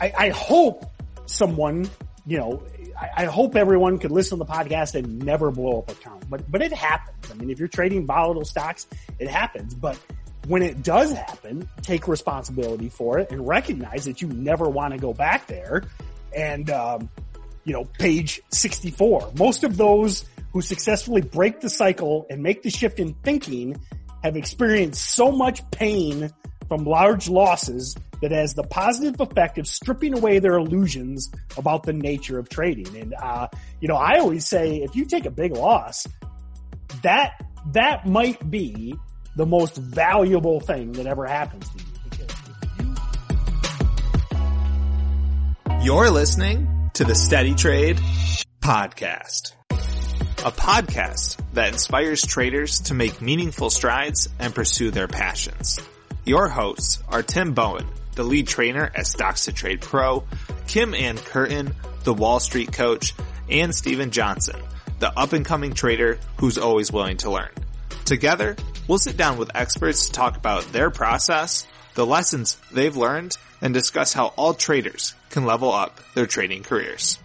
I, I hope someone, you know, I, I, hope everyone could listen to the podcast and never blow up a account, but, but it happens. I mean, if you're trading volatile stocks, it happens, but when it does happen, take responsibility for it and recognize that you never want to go back there. And, um, you know, page 64, most of those who successfully break the cycle and make the shift in thinking have experienced so much pain from large losses that has the positive effect of stripping away their illusions about the nature of trading. And, uh, you know, I always say if you take a big loss, that, that might be the most valuable thing that ever happens to you. You're listening to the Steady Trade podcast a podcast that inspires traders to make meaningful strides and pursue their passions. Your hosts are Tim Bohen, the lead trainer at Stocks to Trade Pro, Kim Ann Curtin, the Wall Street coach, and Stephen Johnson, the up and coming trader who's always willing to learn. Together, we'll sit down with experts to talk about their process, the lessons they've learned, and discuss how all traders can level up their trading careers.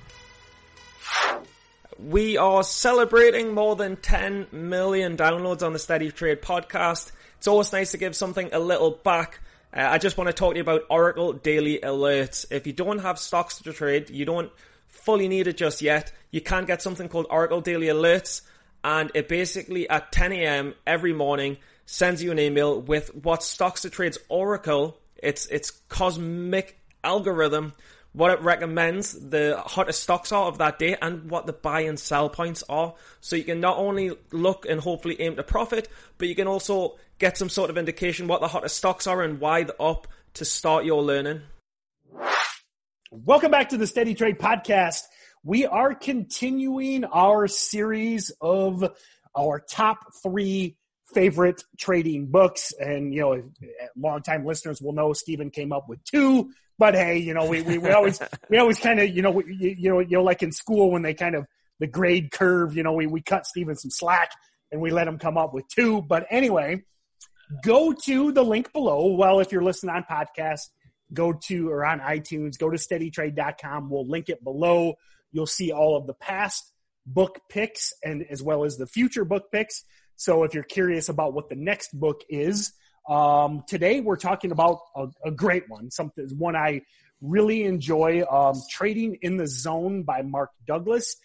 We are celebrating more than 10 million downloads on the Steady Trade podcast. It's always nice to give something a little back. Uh, I just want to talk to you about Oracle Daily Alerts. If you don't have stocks to trade, you don't fully need it just yet, you can get something called Oracle Daily Alerts. And it basically at 10 a.m. every morning sends you an email with what stocks to trade's Oracle, its, its cosmic algorithm what it recommends the hottest stocks are of that day and what the buy and sell points are. So you can not only look and hopefully aim to profit, but you can also get some sort of indication what the hottest stocks are and why they're up to start your learning. Welcome back to the Steady Trade Podcast. We are continuing our series of our top three favorite trading books. And, you know, longtime listeners will know Stephen came up with two. But hey, you know, we, we, we always, we always kind of, you know, you know, you know, like in school when they kind of, the grade curve, you know, we, we cut Steven some slack and we let him come up with two. But anyway, go to the link below. Well, if you're listening on podcast, go to, or on iTunes, go to steadytrade.com. We'll link it below. You'll see all of the past book picks and as well as the future book picks. So if you're curious about what the next book is, um, today we're talking about a, a, great one, something one I really enjoy. Um, Trading in the Zone by Mark Douglas.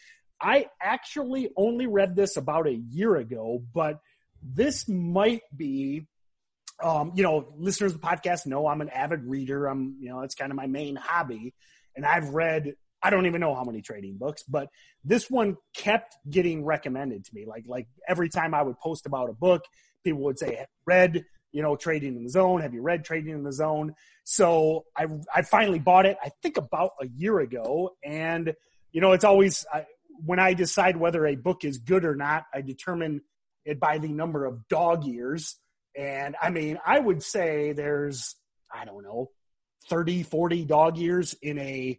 I actually only read this about a year ago, but this might be, um, you know, listeners of the podcast know I'm an avid reader. I'm, you know, it's kind of my main hobby, and I've read I don't even know how many trading books, but this one kept getting recommended to me. Like like every time I would post about a book, people would say, "Read you know, Trading in the Zone? Have you read Trading in the Zone? So I, I finally bought it, I think about a year ago. And, you know, it's always, I, when I decide whether a book is good or not, I determine it by the number of dog years. And I mean, I would say there's, I don't know, 30, 40 dog years in a,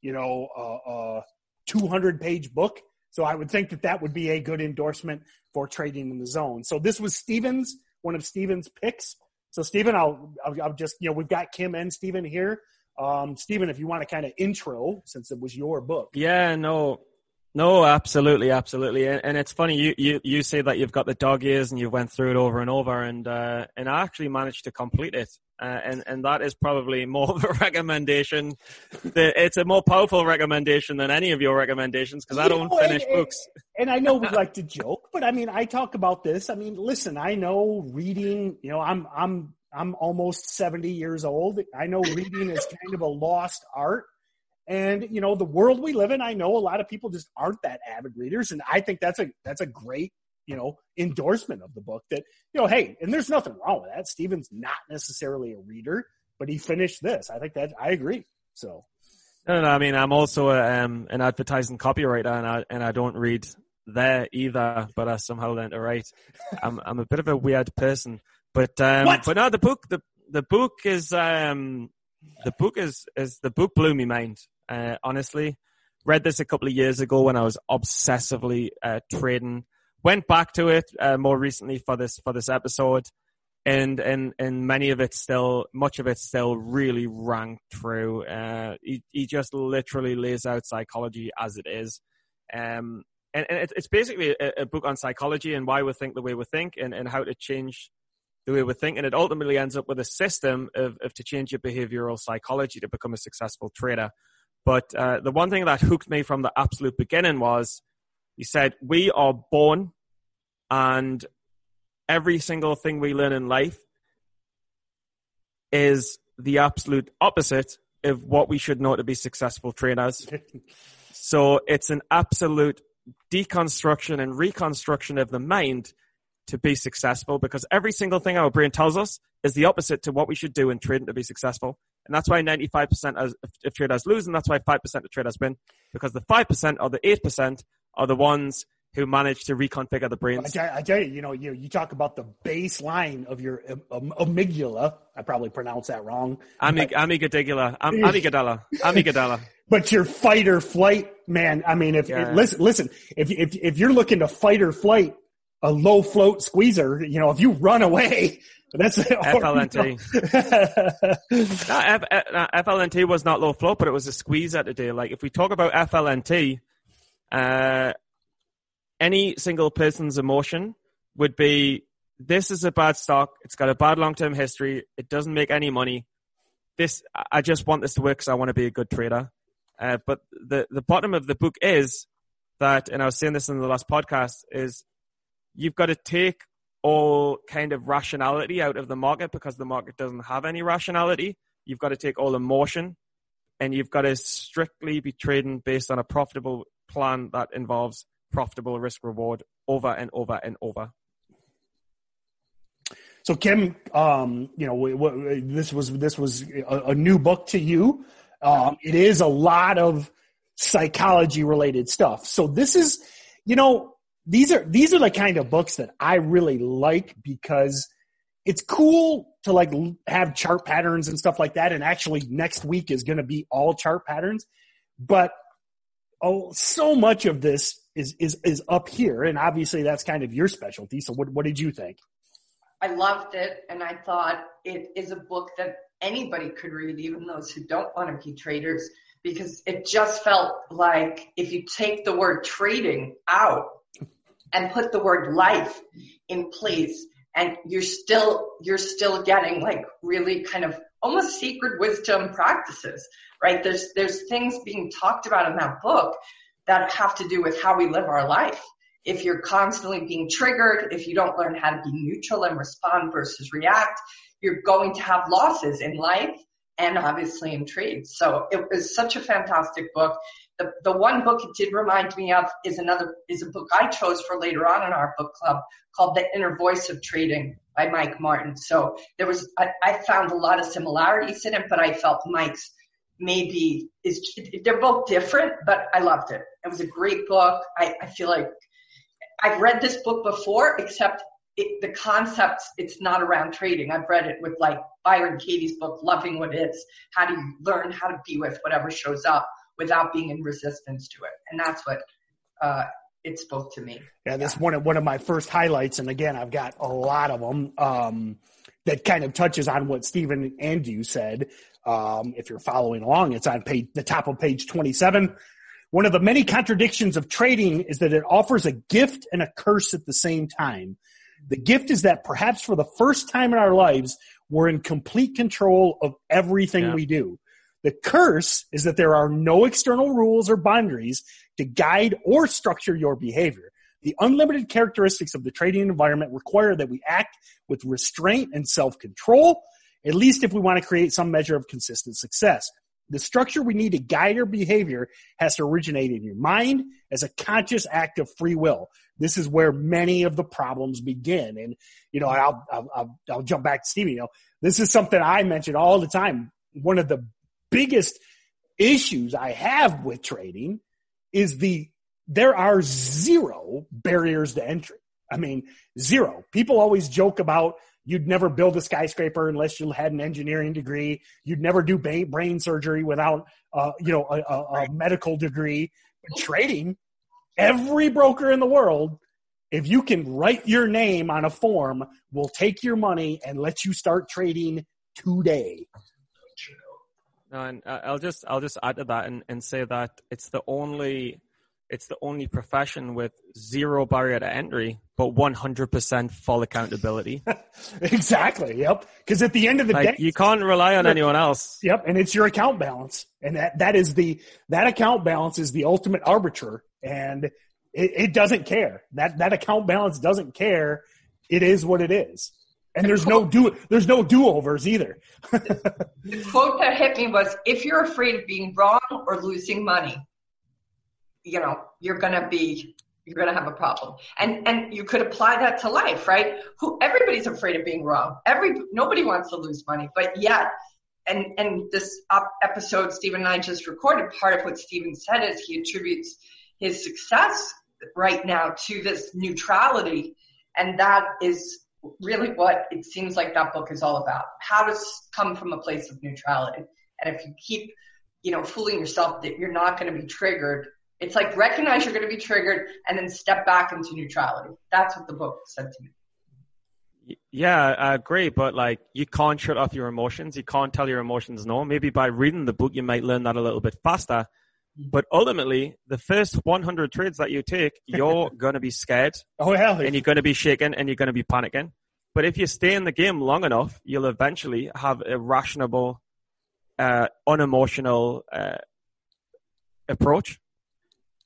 you know, a, uh, 200 page book. So I would think that that would be a good endorsement for trading in the zone. So this was Stevens one of Steven's picks. So Steven, I'll, I'll, just, you know, we've got Kim and Steven here. Um, Steven, if you want to kind of intro, since it was your book. Yeah, no, no, absolutely, absolutely. And, and, it's funny, you, you, you say that you've got the dog ears and you went through it over and over and, uh, and I actually managed to complete it. Uh, and, and that is probably more of a recommendation. it's a more powerful recommendation than any of your recommendations because I don't know, finish and, books. And I know we like to joke, but I mean, I talk about this. I mean, listen, I know reading, you know, I'm, I'm, I'm almost 70 years old. I know reading is kind of a lost art. And, you know, the world we live in, I know a lot of people just aren't that avid readers. And I think that's a, that's a great you know, endorsement of the book that, you know, hey, and there's nothing wrong with that. Steven's not necessarily a reader, but he finished this. I think that I agree. So. No, no, I mean, I'm also a, um, an advertising copywriter and I, and I don't read there either, but I somehow learned to write. I'm, I'm a bit of a weird person, but, um, what? but no, the book, the, the book is, um, the book is, is the book blew me mind, uh, honestly. Read this a couple of years ago when I was obsessively, uh, trading went back to it uh, more recently for this for this episode. and and and many of it still, much of it still really rang true. Uh, he he just literally lays out psychology as it is, um, and, and it's basically a, a, book on psychology and why we think the way we think, and, and how to change the way we think, and it ultimately ends up with a system of, of to change your behavioral psychology to become a successful trader. But uh, the one thing that hooked me from the absolute beginning was he said, "We are born and every single thing we learn in life is the absolute opposite of what we should know to be successful trainers. so it's an absolute deconstruction and reconstruction of the mind to be successful because every single thing our brain tells us is the opposite to what we should do in trading to be successful. And that's why 95% of, traders lose and that's why 5% of traders win because the 5% or the 8% are the ones who managed to reconfigure the brains. I, I tell you, you know, you you talk about the baseline of your um, amygdala. I probably pronounced that wrong. Amig- amygdala, am- amygdala, amygdala. But your fight or flight, man. I mean, if yeah. listen, listen, if if if you're looking to fight or flight, a low float squeezer, you know, if you run away, that's FLNT. no, F, FLNT was not low float, but it was a squeeze at the day. Like if we talk about FLNT, uh, any single person's emotion would be this is a bad stock. It's got a bad long term history. It doesn't make any money. This I just want this to work because I want to be a good trader. Uh, but the the bottom of the book is that, and I was saying this in the last podcast, is you've got to take all kind of rationality out of the market because the market doesn't have any rationality. You've got to take all emotion and you've got to strictly be trading based on a profitable plan that involves profitable risk reward over and over and over. So Kim, um, you know, this was this was a, a new book to you. Um, it is a lot of psychology related stuff. So this is, you know, these are these are the kind of books that I really like because it's cool to like have chart patterns and stuff like that. And actually, next week is going to be all chart patterns, but oh, so much of this is is is up here, and obviously that's kind of your specialty. So, what what did you think? I loved it, and I thought it is a book that anybody could read, even those who don't want to be traders, because it just felt like if you take the word trading out and put the word life in place, and you're still you're still getting like really kind of almost secret wisdom practices, right? There's there's things being talked about in that book that have to do with how we live our life. If you're constantly being triggered, if you don't learn how to be neutral and respond versus react, you're going to have losses in life and obviously in trade. So it was such a fantastic book. The, the one book it did remind me of is another, is a book I chose for later on in our book club called The Inner Voice of Trading by Mike Martin. So there was, I, I found a lot of similarities in it, but I felt Mike's maybe is they're both different, but I loved it. It was a great book. I, I feel like I've read this book before, except it, the concepts, it's not around trading. I've read it with like Byron Katie's book, Loving What Is. How do you learn how to be with whatever shows up without being in resistance to it? And that's what uh, it spoke to me. Yeah, that's one of one of my first highlights. And again, I've got a lot of them um, that kind of touches on what Stephen and you said. Um, if you're following along, it's on page, the top of page 27. One of the many contradictions of trading is that it offers a gift and a curse at the same time. The gift is that perhaps for the first time in our lives, we're in complete control of everything yeah. we do. The curse is that there are no external rules or boundaries to guide or structure your behavior. The unlimited characteristics of the trading environment require that we act with restraint and self-control at least if we want to create some measure of consistent success. The structure we need to guide our behavior has to originate in your mind as a conscious act of free will. This is where many of the problems begin. And, you know, I'll, I'll, I'll jump back to Stevie. You know, this is something I mention all the time. One of the biggest issues I have with trading is the, there are zero barriers to entry. I mean, zero. People always joke about, You'd never build a skyscraper unless you had an engineering degree. You'd never do brain surgery without, uh, you know, a, a, a medical degree. But trading, every broker in the world if you can write your name on a form, we'll take your money and let you start trading today. No, and uh, I'll just I'll just add to that and, and say that it's the only it's the only profession with zero barrier to entry, but 100% full accountability. exactly. Yep. Because at the end of the like, day, you can't rely on anyone else. Yep. And it's your account balance, and that that is the that account balance is the ultimate arbiter, and it, it doesn't care. That that account balance doesn't care. It is what it is. And there's no do there's no do overs either. the quote that hit me was if you're afraid of being wrong or losing money, you know, you're gonna be you're gonna have a problem. And and you could apply that to life, right? Who everybody's afraid of being wrong. Every nobody wants to lose money, but yet and and this episode Stephen and I just recorded, part of what Stephen said is he attributes his success right now to this neutrality. And that is really what it seems like that book is all about. How to come from a place of neutrality. And if you keep, you know, fooling yourself that you're not going to be triggered, it's like recognize you're going to be triggered and then step back into neutrality. That's what the book said to me. Yeah, I agree. But like, you can't shut off your emotions. You can't tell your emotions no. Maybe by reading the book, you might learn that a little bit faster. But ultimately, the first 100 trades that you take, you're going to be scared. Oh, yeah. And you're going to be shaken and you're going to be panicking. But if you stay in the game long enough, you'll eventually have a rational, uh, unemotional uh, approach.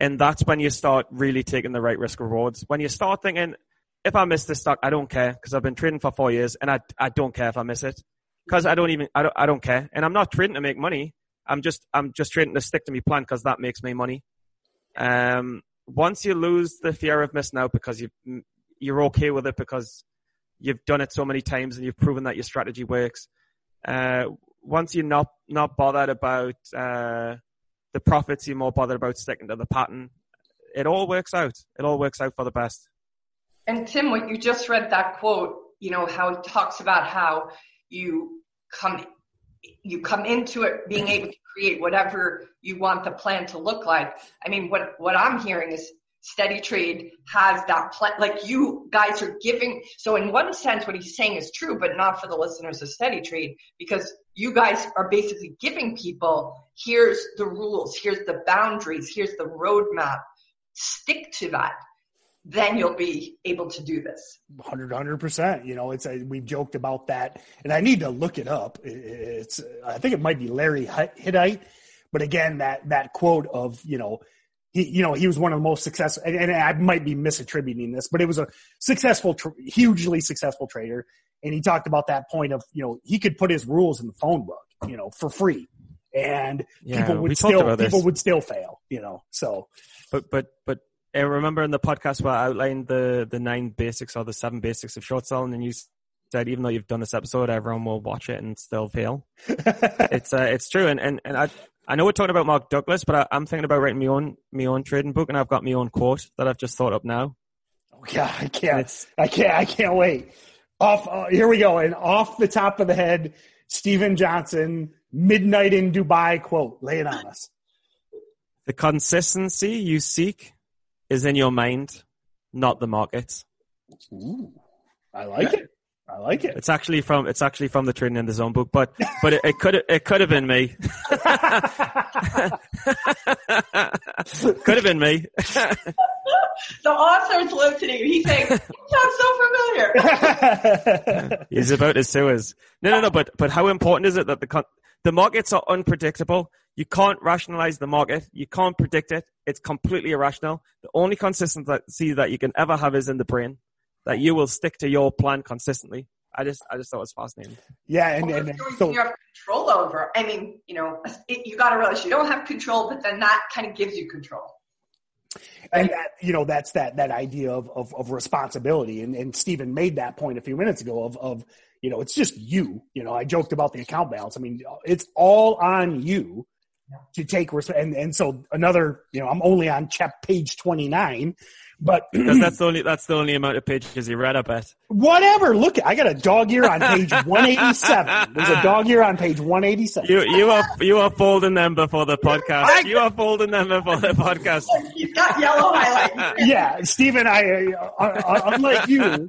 And that's when you start really taking the right risk rewards. When you start thinking, if I miss this stock, I don't care because I've been trading for four years and I, I don't care if I miss it because I don't even, I don't, I don't care. And I'm not trading to make money. I'm just I'm just trying to stick to my plan because that makes me money. Um, once you lose the fear of missing out because you you're okay with it because you've done it so many times and you've proven that your strategy works. Uh, once you're not not bothered about uh, the profits, you're more bothered about sticking to the pattern. It all works out. It all works out for the best. And Tim, what you just read that quote, you know how he talks about how you come you come into it being able to create whatever you want the plan to look like. I mean, what, what I'm hearing is steady trade has that plan, like you guys are giving. So in one sense, what he's saying is true, but not for the listeners of steady trade because you guys are basically giving people, here's the rules, here's the boundaries, here's the roadmap. Stick to that then you'll be able to do this. 100 percent. You know, it's a, we've joked about that, and I need to look it up. It's I think it might be Larry Hittite, but again, that that quote of you know. He, you know, he was one of the most successful, and, and I might be misattributing this, but it was a successful, tr- hugely successful trader. And he talked about that point of, you know, he could put his rules in the phone book, you know, for free, and yeah, people would still people would still fail, you know. So, but but but I remember in the podcast where I outlined the, the nine basics or the seven basics of short selling, and you said even though you've done this episode, everyone will watch it and still fail. it's uh, it's true, and and, and I I know we're talking about Mark Douglas, but I, am thinking about writing my own my own trading book, and I've got my own quote that I've just thought up now. Oh yeah, I can't, I can't, I can't wait. Off, uh, here we go, and off the top of the head, Stephen Johnson, "Midnight in Dubai" quote. Lay it on us. The consistency you seek is in your mind, not the markets. Ooh, I like yeah. it. I like it. It's actually from it's actually from the Trading in the Zone book, but but it, it could it could have been me. could have been me. the author's listening. He's saying, "Sounds so familiar." He's about to sue us. No, no, no. But but how important is it that the the markets are unpredictable? You can't rationalize the market. You can't predict it. It's completely irrational. The only consistency that you can ever have is in the brain that you will stick to your plan consistently. I just, I just thought it was fascinating. Yeah. And, and, and so, you have control over. I mean, you know, it, you got to realize you don't have control, but then that kind of gives you control. And that, you know, that's that, that idea of, of, of responsibility. And, and Stephen made that point a few minutes ago of, of, you know, it's just you, you know, I joked about the account balance. I mean, it's all on you to take respect. And, and so another, you know, I'm only on chap page 29 But Because that's the only that's the only amount of pages you read. I bet. whatever. Look, I got a dog ear on page 187. There's a dog ear on page 187. You you are you are folding them before the podcast. You are folding them before the podcast. He's got yellow highlights. yeah, Stephen, I uh, uh, unlike you.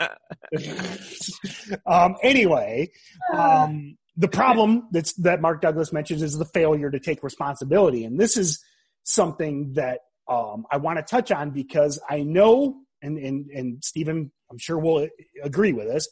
um, anyway, um, the problem that's that Mark Douglas mentions is the failure to take responsibility, and this is something that um, I want to touch on because I know, and and and Stephen, I'm sure will agree with this.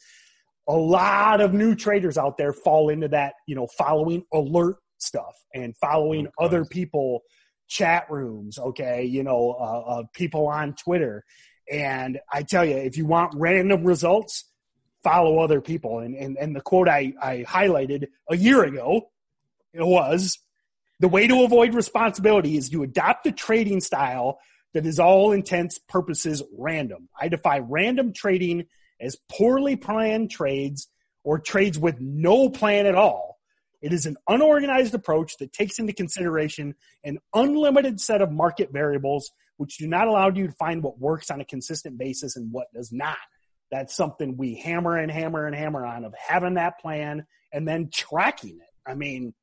A lot of new traders out there fall into that, you know, following alert stuff and following other people chat rooms, okay, you know, uh, uh, people on Twitter. And I tell you, if you want random results, follow other people. And, and, and the quote I, I highlighted a year ago, it was the way to avoid responsibility is to adopt a trading style that is all intents purposes random. I defy random trading as poorly planned trades or trades with no plan at all. It is an unorganized approach that takes into consideration an unlimited set of market variables which do not allow you to find what works on a consistent basis and what does not. That's something we hammer and hammer and hammer on of having that plan and then tracking it. I mean,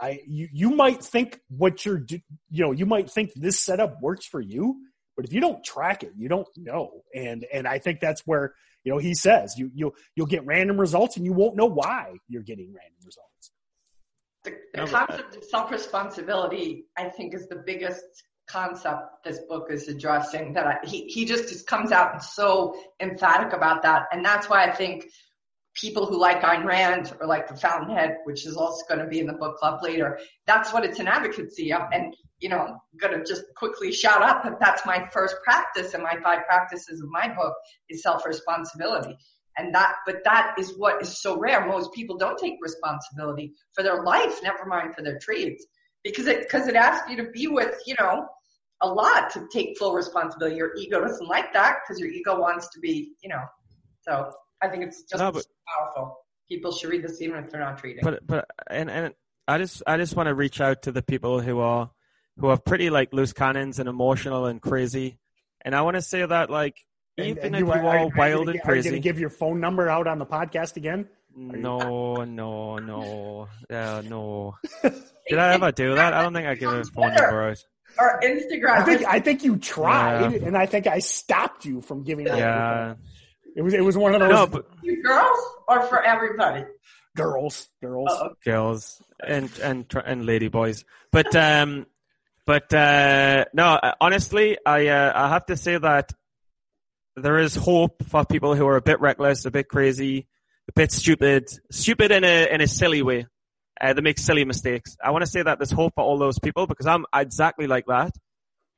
I you you might think what you're you know you might think this setup works for you, but if you don't track it, you don't know. And and I think that's where you know he says you you you'll get random results and you won't know why you're getting random results. The, the concept of self-responsibility, I think, is the biggest concept this book is addressing. That I, he he just, just comes out and so emphatic about that, and that's why I think people who like Ayn Rand or like the Fountainhead, which is also going to be in the book club later, that's what it's an advocacy of. And you know, I'm going to just quickly shout out that that's my first practice, and my five practices of my book is self-responsibility. And that, but that is what is so rare. Most people don't take responsibility for their life, never mind for their trades, because it, because it asks you to be with, you know, a lot to take full responsibility. Your ego doesn't like that because your ego wants to be, you know, so I think it's just No, but- powerful. People should read this even if they're not reading. But but and and I just I just want to reach out to the people who are who are pretty like loose cannons and emotional and crazy, and I want to say that like And- even and if you are- are are wild gonna, and Are you going to crazy, give your phone number out on the podcast again? no no no yeah no. Did I ever do that? I don't think I give a phone number out. or Instagram. I think I think you tried, and I think I stopped you from giving out. Yeah. phone. It was it was one of those No, but you girls or for everybody. girls girls. Uh-oh. girls and and and lady boys. But um, but uh, no, uh, honestly, I uh, I have to say that there is hope for people who are a bit reckless, a bit crazy, a bit stupid, stupid in a in a silly way. Uh, that make silly mistakes. I want to say that there's hope for all those people because I'm exactly like that.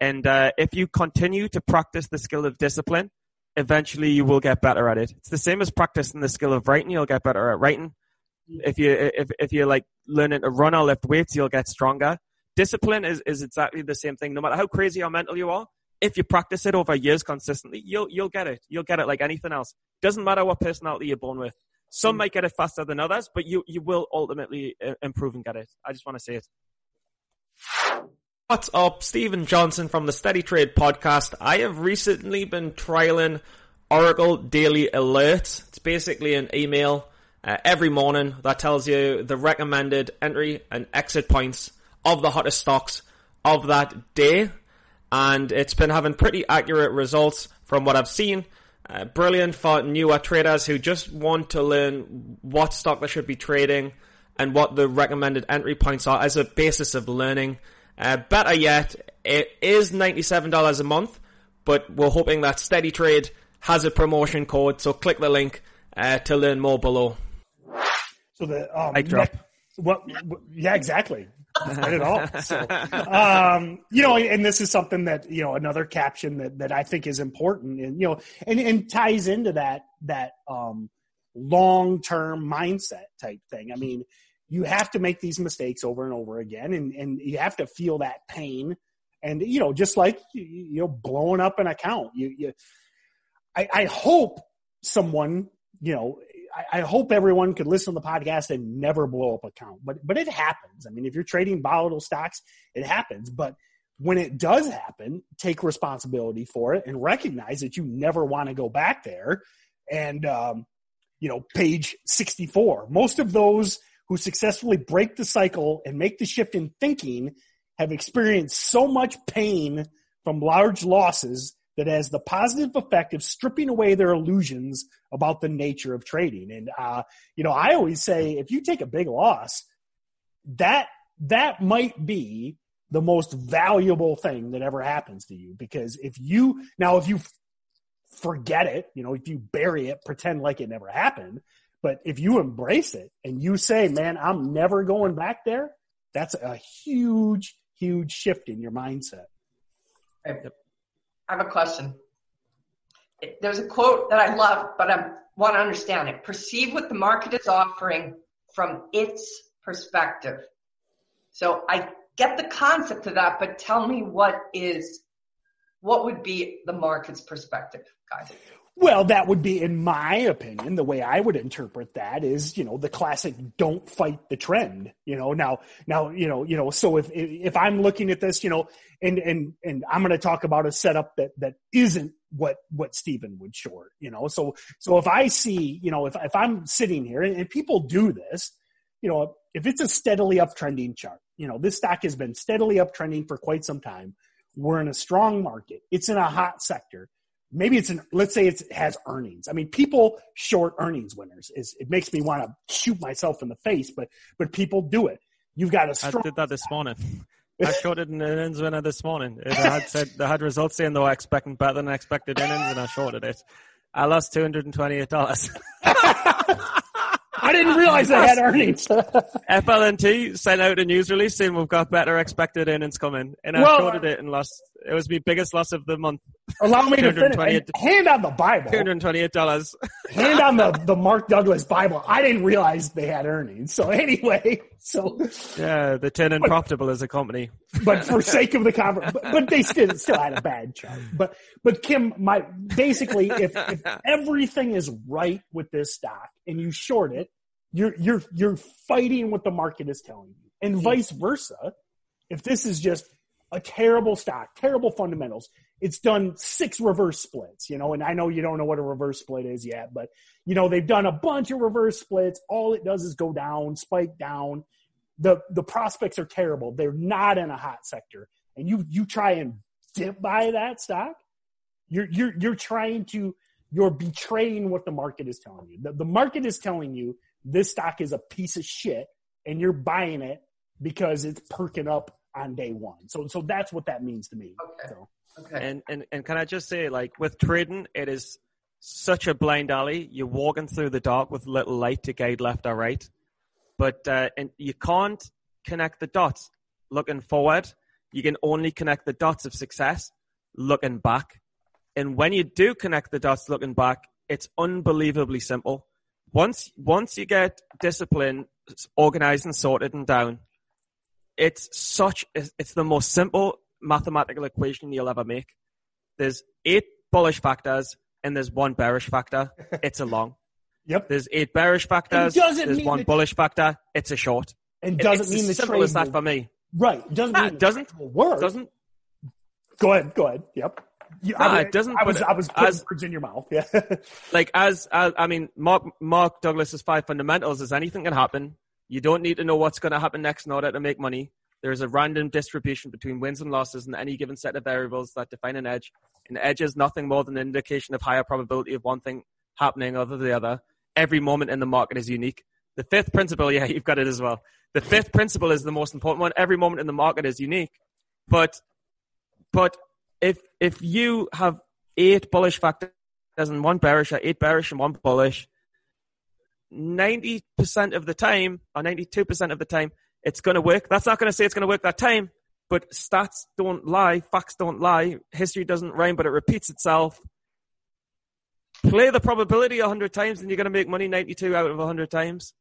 And uh, if you continue to practice the skill of discipline, eventually you will get better at it. It's the same as practicing the skill of writing. You'll get better at writing if you if if you're like learning to run or lift weights, you'll get stronger. Discipline is, is exactly the same thing. No matter how crazy or mental you are, if you practice it over years consistently, you'll you'll get it. You'll get it like anything else. Doesn't matter what personality you're born with. Some might get it faster than others, but you you will ultimately uh, improve and get it. I just want to say it. What's up? Stephen Johnson from the Steady Trade podcast. I have recently been trialing Oracle Daily Alerts. It's basically an email uh, every morning that tells you the recommended entry and exit points of the hottest stocks of that day. And it's been having pretty accurate results from what I've seen. Uh, brilliant for newer traders who just want to learn what stock they should be trading and what the recommended entry points are as a basis of learning. Uh, better yet, it is $97 a month, but we're hoping that Steady Trade has a promotion code, so click the link uh, to learn more below. So the um, Mic drop. ne- what, what? Yeah, exactly. Not at all. So, um, you know, and this is something that you know another caption that that I think is important, and you know, and and ties into that that um, long term mindset type thing. I mean, you have to make these mistakes over and over again, and and you have to feel that pain, and you know, just like you know, blowing up an account, you you. I, I hope someone, you know, I, I hope everyone could listen to the podcast and never blow up account, but but it happens. I mean, if you're trading volatile stocks, it happens. But when it does happen, take responsibility for it and recognize that you never want to go back there. And, um, you know, page 64, most of those who successfully break the cycle and make the shift in thinking have experienced so much pain from large losses that has the positive effect of stripping away their illusions about the nature of trading. And, uh, you know, I always say if you take a big loss, that, that might be the most valuable thing that ever happens to you because if you, now if you forget it, you know, if you bury it, pretend like it never happened, but if you embrace it and you say, man, I'm never going back there, that's a huge, huge shift in your mindset. I have a question. There's a quote that I love, but I want to understand it. Perceive what the market is offering from its perspective. So I get the concept of that, but tell me what is, what would be the market's perspective, guys? Well, that would be, in my opinion, the way I would interpret that is, you know, the classic "don't fight the trend." You know, now, now, you know, you know. So if if I'm looking at this, you know, and and and I'm going to talk about a setup that that isn't what what Stephen would short. You know, so so if I see, you know, if if I'm sitting here and, and people do this, you know, if it's a steadily uptrending chart, you know, this stock has been steadily uptrending for quite some time. We're in a strong market. It's in a hot sector maybe it's an let's say it has earnings. I mean people short earnings winners is it makes me want to shoot myself in the face but but people do it. You've got a strong i did that this morning. I shorted an innings winner this morning. I had said they had results in though i expected better than expected innings and i shorted it. I lost $228 I didn't realize they had earnings. FLNT sent out a news release saying we've got better expected earnings coming, and I well, shorted it and lost. It was my biggest loss of the month. Allow me to finish. Hand on the Bible. Two hundred twenty-eight dollars. hand on the the Mark Douglas Bible. I didn't realize they had earnings. So anyway, so yeah, the ten and profitable as a company. But for sake of the conference, but, but, they still still had a bad chart. But but Kim, my basically, if if everything is right with this stock and you short it, you're you're you're fighting what the market is telling you, and hmm. vice versa. If this is just a terrible stock, terrible fundamentals, it's done six reverse splits, you know, and I know you don't know what a reverse split is yet, but you know, they've done a bunch of reverse splits. All it does is go down, spike down. The the prospects are terrible. They're not in a hot sector. And you you try and dip by that stock, you're you're you're trying to you're betraying what the market is telling you. The, the market is telling you this stock is a piece of shit and you're buying it because it's perking up on day one. So, so that's what that means to me. Okay. So. Okay. And, and, and can I just say, like, with trading, it is such a blind alley. You're walking through the dark with little light to guide left or right. But, uh, and you can't connect the dots looking forward. You can only connect the dots of success looking back. And when you do connect the dots looking back, it's unbelievably simple once once you get discipline organized and sorted and down, it's such it's the most simple mathematical equation you'll ever make. There's eight bullish factors and there's one bearish factor. It's a long. Yep. There's eight bearish factors. There's one bullish factor. It's a short. And doesn't it's mean the simple trade as that will, for me. Right. Doesn't Nah, mean it doesn't work. Doesn't Go ahead. Go ahead. Yep. You, Nah, I, it doesn't I was I was putting as- words in your mouth. Yeah. like as, as I mean, Mark Mark Douglas's five fundamentals is anything can happen. You don't need to know what's going to happen next in order to make money. There's a random distribution between wins and losses in any given set of variables that define an edge. An edge is nothing more than an indication of higher probability of one thing happening over the other. Every moment in the market is unique. The fifth principle, yeah, you've got it as well. The fifth principle is the most important one. Every moment in the market is unique. But, but if, if you have eight bullish factors and one bearish or eight bearish and one bullish, 90% of the time or 92% of the time, it's going to work. That's not going to say it's going to work that time, but stats don't lie. Facts don't lie. History doesn't rhyme, but it repeats itself. Play the probability 100 times and you're going to make money 92 out of 100 times.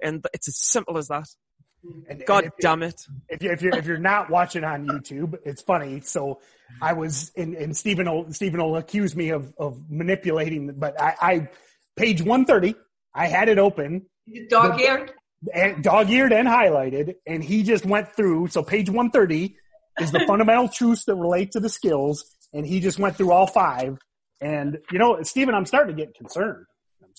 And it's as simple as that. And- God and if, damn it. if you if you're if you're not watching on YouTube, it's funny. So I was and, and Stephen will Stephen will accuse me of of manipulating, but I, I page one thirty, I had it open, Dog eared? and dog eared and highlighted, and he just went through. So page one thirty, is the fundamental truths that relate to the skills, and he just went through all five. And you know, Stephen, I'm starting to get concerned.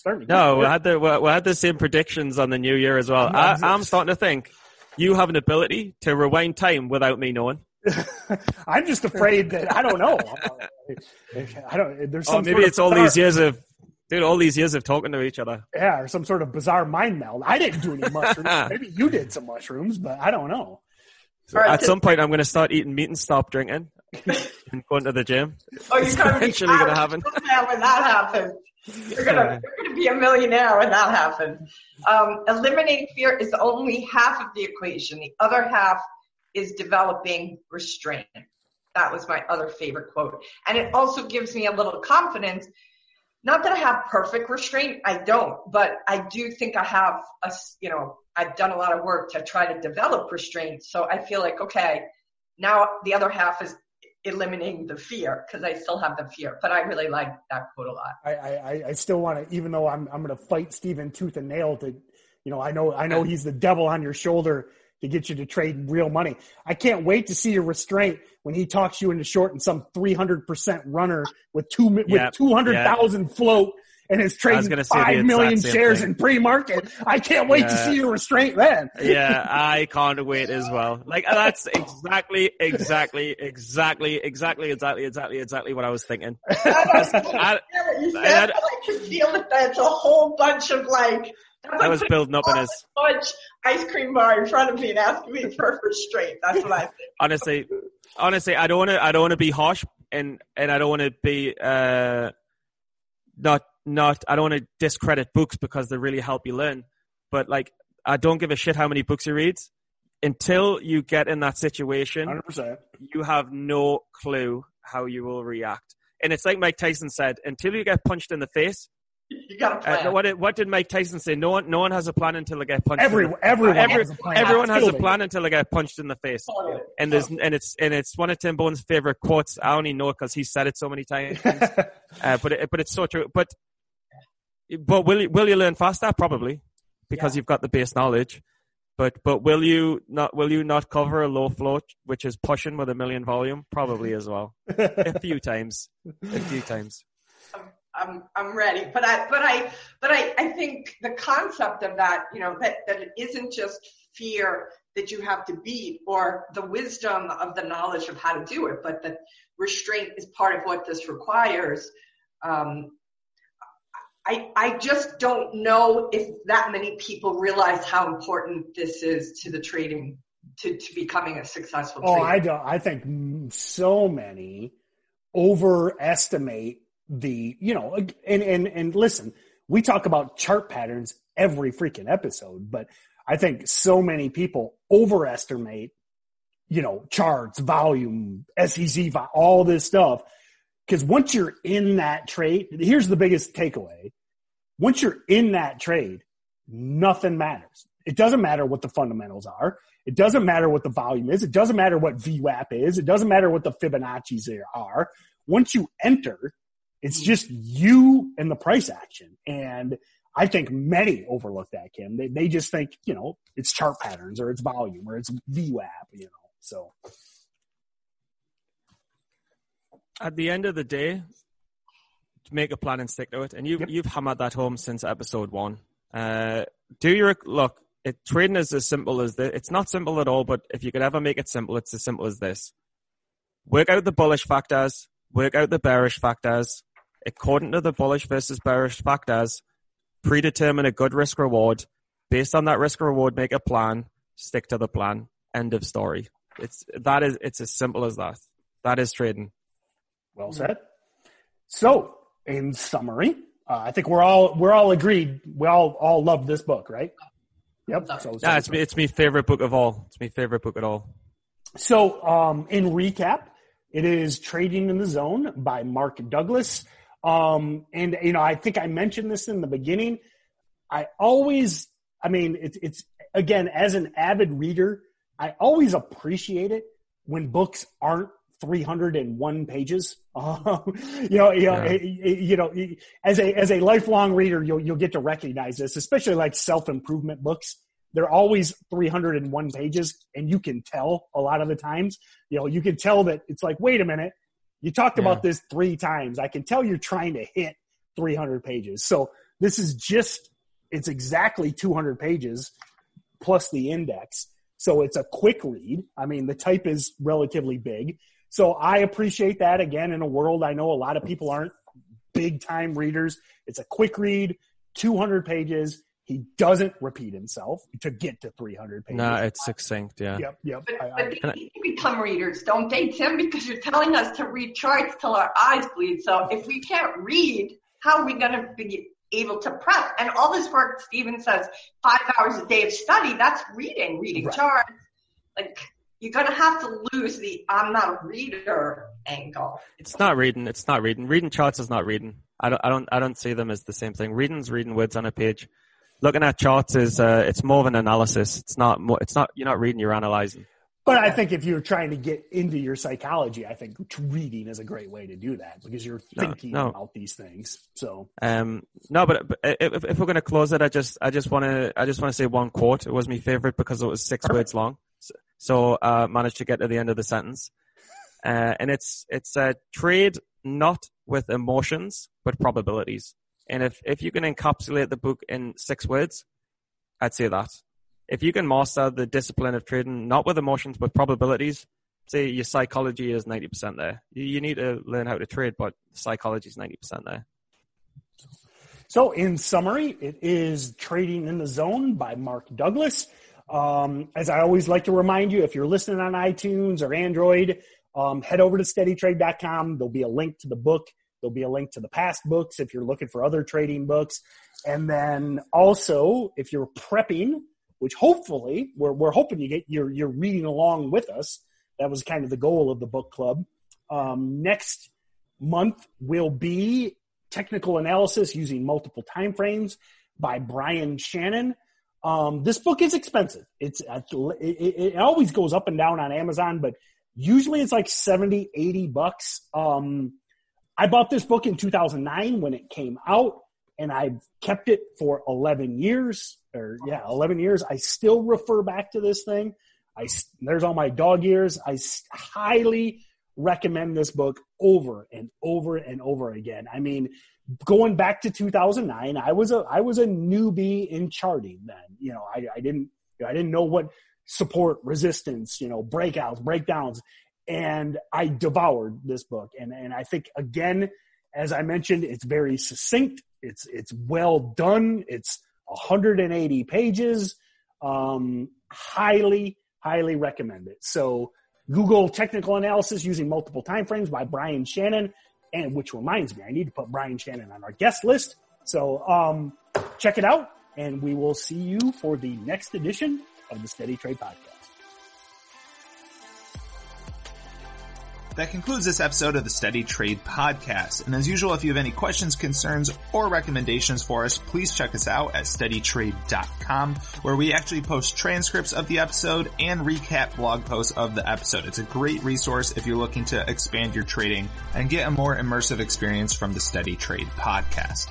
I'm starting. To No, we concerned. had the we we had the same predictions on the new year as well. I, I'm starting to think you have an ability to rewind time without me knowing. I'm just afraid that I don't know. I don't. There's oh, some Oh, maybe sort of it's all bizarre- these years of dude, all these years of talking to each other. yeah, or some sort of bizarre mind meld. I didn't do any mushrooms. Maybe you did some mushrooms, but I don't know. All right, At so- some point, I'm going to start eating meat and stop drinking and going to the gym. Oh, you're be eventually gonna happen. millionaire when that happens. You're gonna, you're gonna be a millionaire when that happens. Um, eliminating fear is only half of the equation. The other half is developing restraint. That was my other favorite quote. And it also gives me a little confidence. Not that I have perfect restraint, I don't, but I do think I have a, you know, I've done a lot of work to try to develop restraint. So I feel like, okay, now the other half is eliminating the fear because I still have the fear. But I really like that quote a lot. I, I, I still want to, even though I'm, I'm going to fight Steven tooth and nail to, you know, I know, I know he's the devil on your shoulder to get you to trade real money. I can't wait to see your restraint when he talks you into short and some 300% runner with two, mi- Yep. with 200,000 float and is trading 5 million shares thing. in pre-market. I can't wait to see your restraint then. yeah, I can't wait as well. Like that's exactly, exactly, exactly, exactly, exactly, exactly, exactly what I was thinking. I, Yeah, what you said, I- but I can feel that there's a whole bunch of like. I was building up in his. Bunch ice cream bar in front of me and asking me for a restraint. That's what I think. honestly, honestly, I don't want to. I don't want to be harsh, and and I don't want to be uh, not not. I don't want to discredit books because they really help you learn. But like, I don't give a shit how many books you read until you get in that situation. 100%. You have no clue how you will react. And it's like Mike Tyson said: until you get punched in the face. You got a Uh, plan. what did what did Mike Tyson say? No one, no one has a plan until they get punched. in the Everyone, everyone, Every- has a plan. Everyone has a plan until they get punched in the face. Totally. And there's and it's and it's one of Tim Bohen's favorite quotes. I only know it because he said it so many times. uh, but it, but it's so true. But but will you will you learn faster? Probably because you've got the base knowledge. But but will you not will you not cover a low float which is pushing with a million volume? Probably as well. a few times. A few times. I'm I'm ready. But I but I but I, I think the concept of that, you know, that, that it isn't just fear that you have to beat or the wisdom of the knowledge of how to do it, but that restraint is part of what this requires. Um, I I just don't know if that many people realize how important this is to the trading to, to becoming a successful Oh, trader. I don't. I think so many overestimate the, you know, and and and listen, we talk about chart patterns every freaking episode, but I think so many people overestimate, you know, charts, volume, SEC, all this stuff. Because once you're in that trade, here's the biggest takeaway. Once you're in that trade, nothing matters. It doesn't matter what the fundamentals are. It doesn't matter what the volume is. It doesn't matter what VWAP is. It doesn't matter what the Fibonacci's there are. Once you enter, it's mm-hmm. just you and the price action. And I think many overlook that, Kim. They, they just think, you know, it's chart patterns or it's volume or it's VWAP, you know, so. At the end of the day, make a plan and stick to it. And you've Yep. you've hammered that home since episode one. Uh, do your look. It, trading is as simple as this. It's not simple at all, but if you could ever make it simple, it's as simple as this. Work out the bullish factors, work out the bearish factors. According to the bullish versus bearish factors, predetermine a good risk reward. Based on that risk reward, make a plan, stick to the plan. End of story. It's, that is, it's as simple as that. That is trading. Well said. So, in summary, uh, I think we're all we're all agreed. We all all love this book, right? Yep. So, so, Yeah, it's me. It's my favorite book of all. It's my favorite book at all. so um, in recap, it is Trading in the Zone by Mark Douglas. Um, and you know, I think I mentioned this in the beginning. I always, I mean, it's it's again as an avid reader, I always appreciate it when books aren't 301 pages. Um, you know, you know, Yeah. you know, as a as a lifelong reader, you'll you'll get to recognize this, especially like self improvement books. they're always 301 pages and you can tell a lot of the times, you know, you can tell that it's like, wait a minute, you talked Yeah. about this three times. I can tell you're trying to hit 300 pages. So this is just, it's exactly 200 pages plus the index. So it's a quick read. I mean, the type is relatively big. So I appreciate that again in a world I know a lot of people aren't big time readers. It's a quick read, 200 pages. He doesn't repeat himself to get to 300 pages. No, it's succinct. Yeah. Yep, yep. But, I- but I- they Can I- need to become readers, don't they, Tim? Because you're telling us to read charts till our eyes bleed. So if we can't read, how are we going to be able to prep? And all this work, Steven says, five hours a day of study, that's reading, reading Right. charts. Like, you're going to have to lose the I'm not a reader angle. It's not reading. It's not reading. Reading charts is not reading. I don't. I don't. I don't see them as the same thing. Reading's reading words on a page. Looking at charts is. Uh, it's more of an analysis. It's not. More, it's not. You're not reading. You're analyzing. But I think if you're trying to get into your psychology, I think reading is a great way to do that because you're No, thinking no. about these things. So Um, no, but, but if, if we're going to close it, I just, I just want to, I just want to say one quote. It was my favorite because it was six Perfect. words long. So, uh, managed to get to the end of the sentence. Uh, and it's, it's, uh, trade not with emotions, but probabilities. And if, if you can encapsulate the book in six words, I'd say that. If you can master the discipline of trading, not with emotions, but probabilities, say your psychology is 90% there. You, you need to learn how to trade, but psychology is 90% there. So, in summary, it is Trading in the Zone by Mark Douglas. Um, as I always like to remind you, if you're listening on iTunes or Android, um, head over to steadytrade.com. There'll be a link to the book. There'll be a link to the past books if you're looking for other trading books. And then also, if you're prepping, which hopefully we're, we're hoping you get, you're, you're reading along with us. That was kind of the goal of the book club. Um, next month will be technical analysis using multiple time frames by Brian Shannon. Um, this book is expensive. It's it, it, always goes up and down on Amazon, but usually it's like 70, 80 bucks. Um, I bought this book in 2009 when it came out and I've kept it for 11 years or yeah, 11 years. I still refer back to this thing. I, there's all my dog ears. I highly recommend this book over and over and over again. I mean, going back to 2009, I was a I was a newbie in charting then. You know, I, I didn't you know, I didn't know what support, resistance, you know, breakouts, breakdowns, and I devoured this book. And and I think again, as I mentioned, it's very succinct. It's it's well done. It's 180 pages. Um, highly highly recommend it. So Google technical analysis using multiple time frames by Brian Shannon, and which reminds me, I need to put Brian Shannon on our guest list. So um, check it out, and we will see you for the next edition of the Steady Trade Podcast. That concludes this episode of the Steady Trade Podcast. And as usual, if you have any questions, concerns, or recommendations for us, please check us out at steadytrade.com where we actually post transcripts of the episode and recap blog posts of the episode. It's a great resource if you're looking to expand your trading and get a more immersive experience from the Steady Trade Podcast.